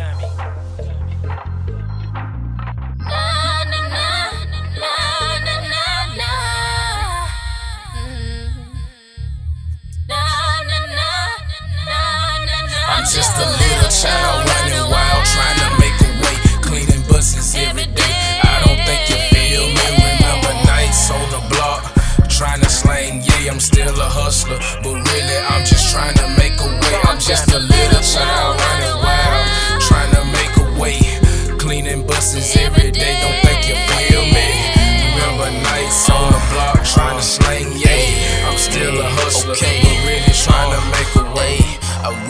I'm just a little child running wild, trying to make a way, cleaning buses every day. I don't think you feel me. Remember nights on the block, trying to slang, yeah, I'm still a hustler. But really, I'm just trying to make a way. I'm just a little child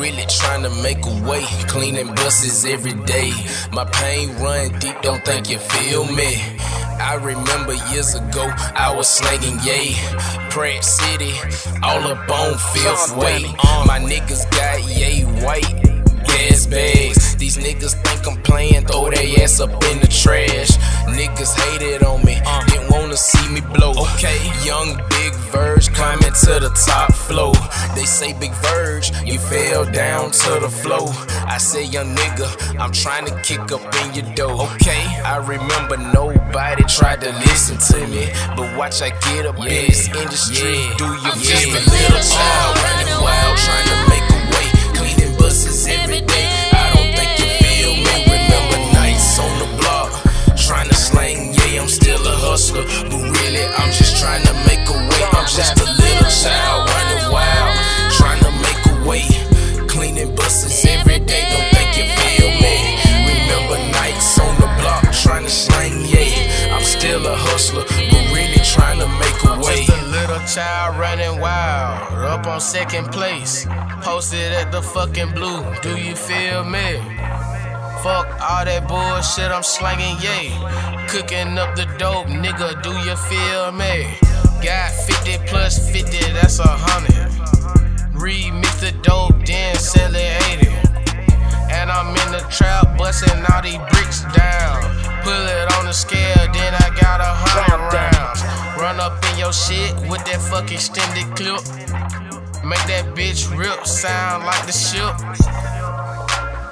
really trying to make a way, cleaning buses every day. My pain run deep, don't think you feel me. I remember years ago, I was slanging yay. Pratt City, all up on Fifth Way. Uh. My niggas got yay white gas bags. These niggas think I'm playing, throw their ass up in the trash. Niggas hated on me, uh. didn't wanna see me blow. Okay, young Big climbing to the top floor. They say Big Virg, you fell down to the floor. I say, young nigga, I'm trying to kick up in your door. Okay, I remember nobody tried to listen to me, but watch I get up in this industry. Do you feel me? Child running wild, up on second place. Posted at the fucking blue, do you feel me? Fuck all that bullshit, I'm slanging yay. Cooking up the dope, nigga, do you feel me? Got 50 plus 50, that's a hundred. Remix the dope, then sell it 80. And I'm in the trap, busting all these bricks down. Pull it on the scale, then I got a hundred rounds. Run up in your shit with that fucking extended clip. Make that bitch rip, sound like the ship.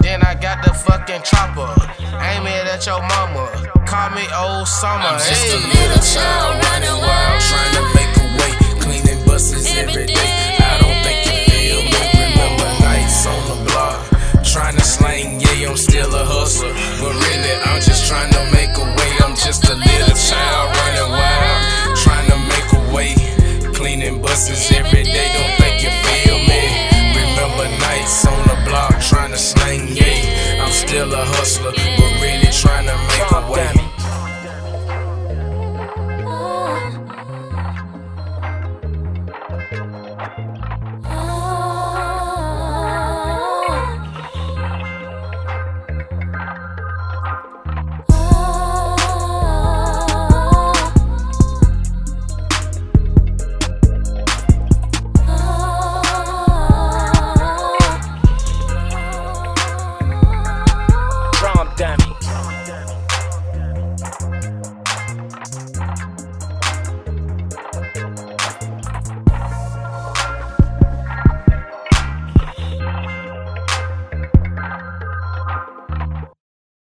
Then I got the fucking chopper. Aim it at your mama. Call me old summer. I'm just a little child running wild, trying to make a way, cleaning buses every day. I don't think you feel me. Remember nights on the block, trying to slang. Yeah, I'm still a hustler, hustler,